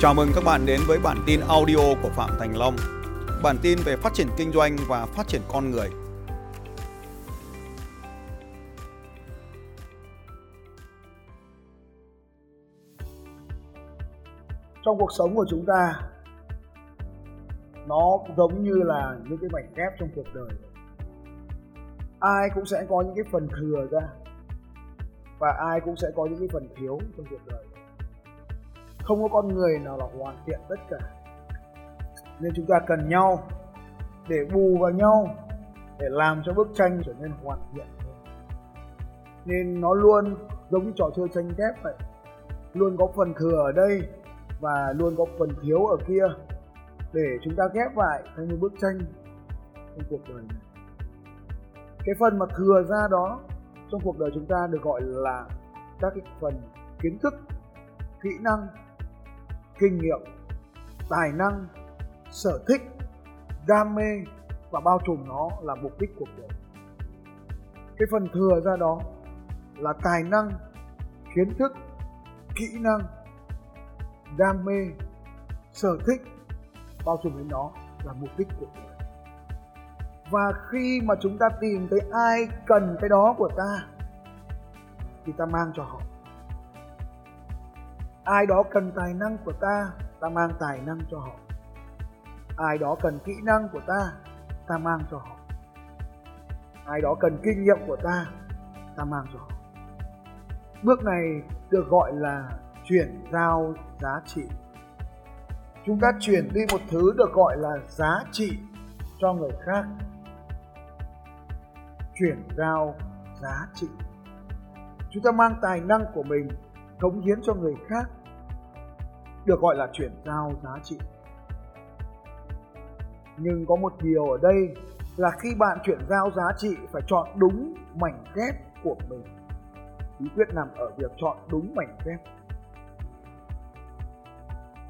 Chào mừng các bạn đến với bản tin audio của Phạm Thành Long. Bản tin về phát triển kinh doanh và phát triển con người. Trong cuộc sống của chúng ta, nó giống như là những cái mảnh ghép trong cuộc đời. Ai cũng sẽ có những cái phần thừa ra, và ai cũng sẽ có những cái phần thiếu trong cuộc đời không có con người nào là hoàn thiện tất cả. Nên chúng ta cần nhau để bù vào nhau để làm cho bức tranh trở nên hoàn thiện nên nó luôn giống như trò chơi tranh ghép vậy. Luôn có phần thừa ở đây và luôn có phần thiếu ở kia. Để chúng ta ghép lại thành một bức tranh trong cuộc đời này. Cái phần mà thừa ra đó trong cuộc đời chúng ta được gọi là các cái phần kiến thức, kỹ năng kinh nghiệm, tài năng, sở thích, đam mê và bao trùm nó là mục đích cuộc đời. Cái phần thừa ra đó là tài năng, kiến thức, kỹ năng, đam mê, sở thích bao trùm đến nó là mục đích cuộc đời. Và khi mà chúng ta tìm thấy ai cần cái đó của ta, thì ta mang cho họ ai đó cần tài năng của ta ta mang tài năng cho họ. Ai đó cần kỹ năng của ta ta mang cho họ. Ai đó cần kinh nghiệm của ta ta mang cho họ. Bước này được gọi là chuyển giao giá trị. Chúng ta chuyển đi một thứ được gọi là giá trị cho người khác. Chuyển giao giá trị. Chúng ta mang tài năng của mình cống hiến cho người khác, được gọi là chuyển giao giá trị. Nhưng có một điều ở đây là khi bạn chuyển giao giá trị, phải chọn đúng mảnh ghép của mình. Bí quyết nằm ở việc chọn đúng mảnh ghép.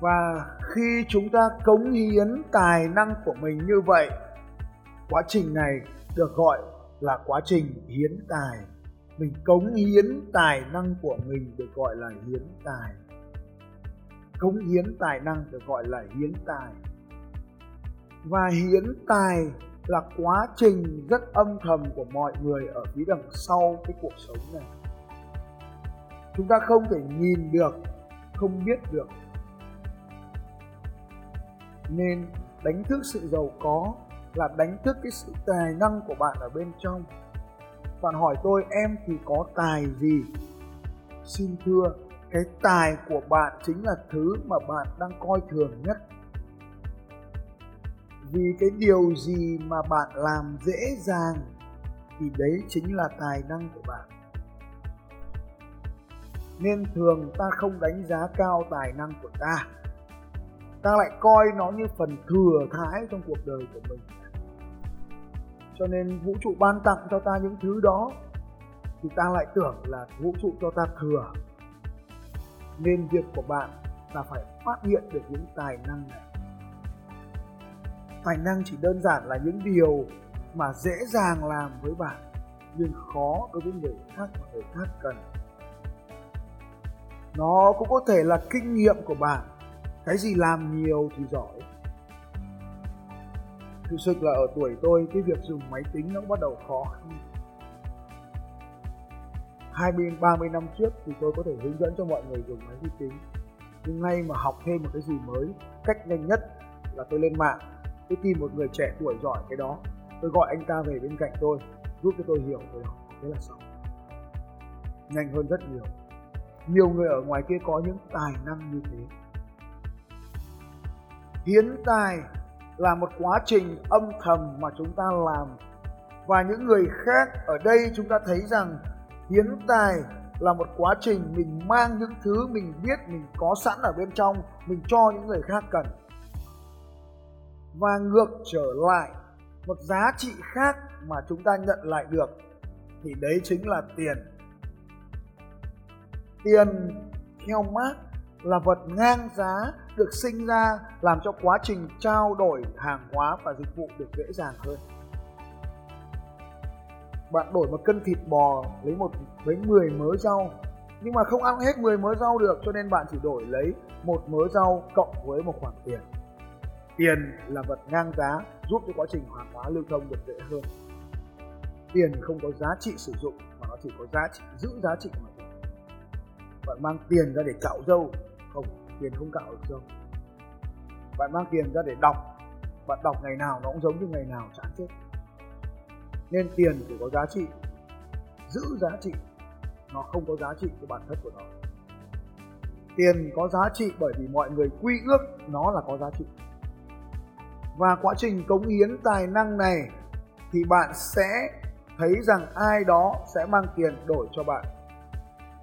Và khi chúng ta cống hiến tài năng của mình như vậy, quá trình này được gọi là quá trình hiến tài mình cống hiến tài năng của mình được gọi là hiến tài. Cống hiến tài năng được gọi là hiến tài. Và hiến tài là quá trình rất âm thầm của mọi người ở phía đằng sau cái cuộc sống này. Chúng ta không thể nhìn được, không biết được. Nên đánh thức sự giàu có là đánh thức cái sự tài năng của bạn ở bên trong bạn hỏi tôi, em thì có tài gì? Xin thưa, cái tài của bạn chính là thứ mà bạn đang coi thường nhất. Vì cái điều gì mà bạn làm dễ dàng thì đấy chính là tài năng của bạn. Nên thường ta không đánh giá cao tài năng của ta. Ta lại coi nó như phần thừa thãi trong cuộc đời của mình cho nên vũ trụ ban tặng cho ta những thứ đó, thì ta lại tưởng là vũ trụ cho ta thừa. Nên việc của bạn là phải phát hiện được những tài năng này. Tài năng chỉ đơn giản là những điều mà dễ dàng làm với bạn, nhưng khó đối với người khác mà người khác cần. Nó cũng có thể là kinh nghiệm của bạn. Cái gì làm nhiều thì giỏi thực sự là ở tuổi tôi, cái việc dùng máy tính nó bắt đầu khó khăn. 20 30 năm trước thì tôi có thể hướng dẫn cho mọi người dùng máy vi tính. Nhưng nay mà học thêm một cái gì mới, cách nhanh nhất là tôi lên mạng. Tôi tìm một người trẻ tuổi giỏi cái đó. Tôi gọi anh ta về bên cạnh tôi, giúp cho tôi hiểu cái đó thế là xong. Nhanh hơn rất nhiều. Nhiều người ở ngoài kia có những tài năng như thế. Hiến tài là một quá trình âm thầm mà chúng ta làm. Và những người khác ở đây chúng ta thấy rằng hiến tài là một quá trình mình mang những thứ mình biết mình có sẵn ở bên trong, mình cho những người khác cần. Và ngược trở lại, một giá trị khác mà chúng ta nhận lại được thì đấy chính là tiền. Tiền theo mát là vật ngang giá được sinh ra, làm cho quá trình trao đổi hàng hóa và dịch vụ được dễ dàng hơn. Bạn đổi một cân thịt bò, lấy một, lấy 10 mớ rau. Nhưng mà không ăn hết 10 mớ rau được, cho nên bạn chỉ đổi lấy một mớ rau cộng với một khoản tiền. Tiền là vật ngang giá, giúp cho quá trình hàng hóa lưu thông được dễ hơn. Tiền không có giá trị sử dụng, mà nó chỉ có giá trị, giữ giá trị mà thôi. Bạn mang tiền ra để cạo dâu không? Tiền không cạo được dâu bạn mang tiền ra để đọc. Bạn đọc ngày nào nó cũng giống như ngày nào, chán chết. Nên tiền phải có giá trị. Giữ giá trị, nó không có giá trị của bản thân của nó. Tiền có giá trị bởi vì mọi người quy ước nó là có giá trị. Và quá trình cống hiến tài năng này thì bạn sẽ thấy rằng ai đó sẽ mang tiền đổi cho bạn.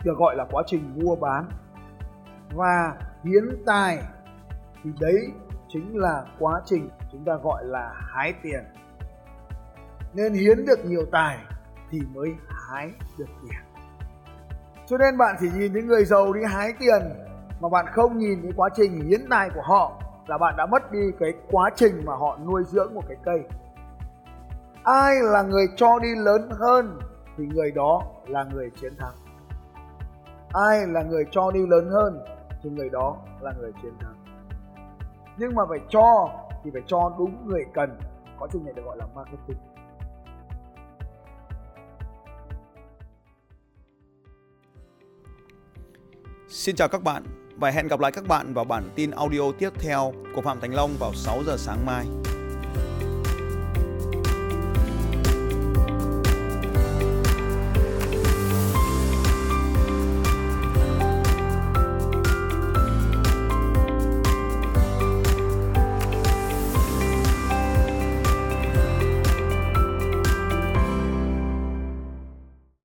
Được gọi là quá trình mua bán và hiến tài, thì đấy chính là quá trình chúng ta gọi là hái tiền. Nên hiến được nhiều tài thì mới hái được tiền. Cho nên bạn chỉ nhìn những người giàu đi hái tiền mà bạn không nhìn cái quá trình hiến tài của họ là bạn đã mất đi cái quá trình mà họ nuôi dưỡng một cái cây. Ai là người cho đi lớn hơn thì người đó là người chiến thắng ai là người cho đi lớn hơn thì người đó là người chiến thắng. Nhưng mà phải cho thì phải cho đúng người cần. Có chung này được gọi là marketing. Xin chào các bạn và hẹn gặp lại các bạn vào bản tin audio tiếp theo của Phạm Thành Long vào 6 giờ sáng mai.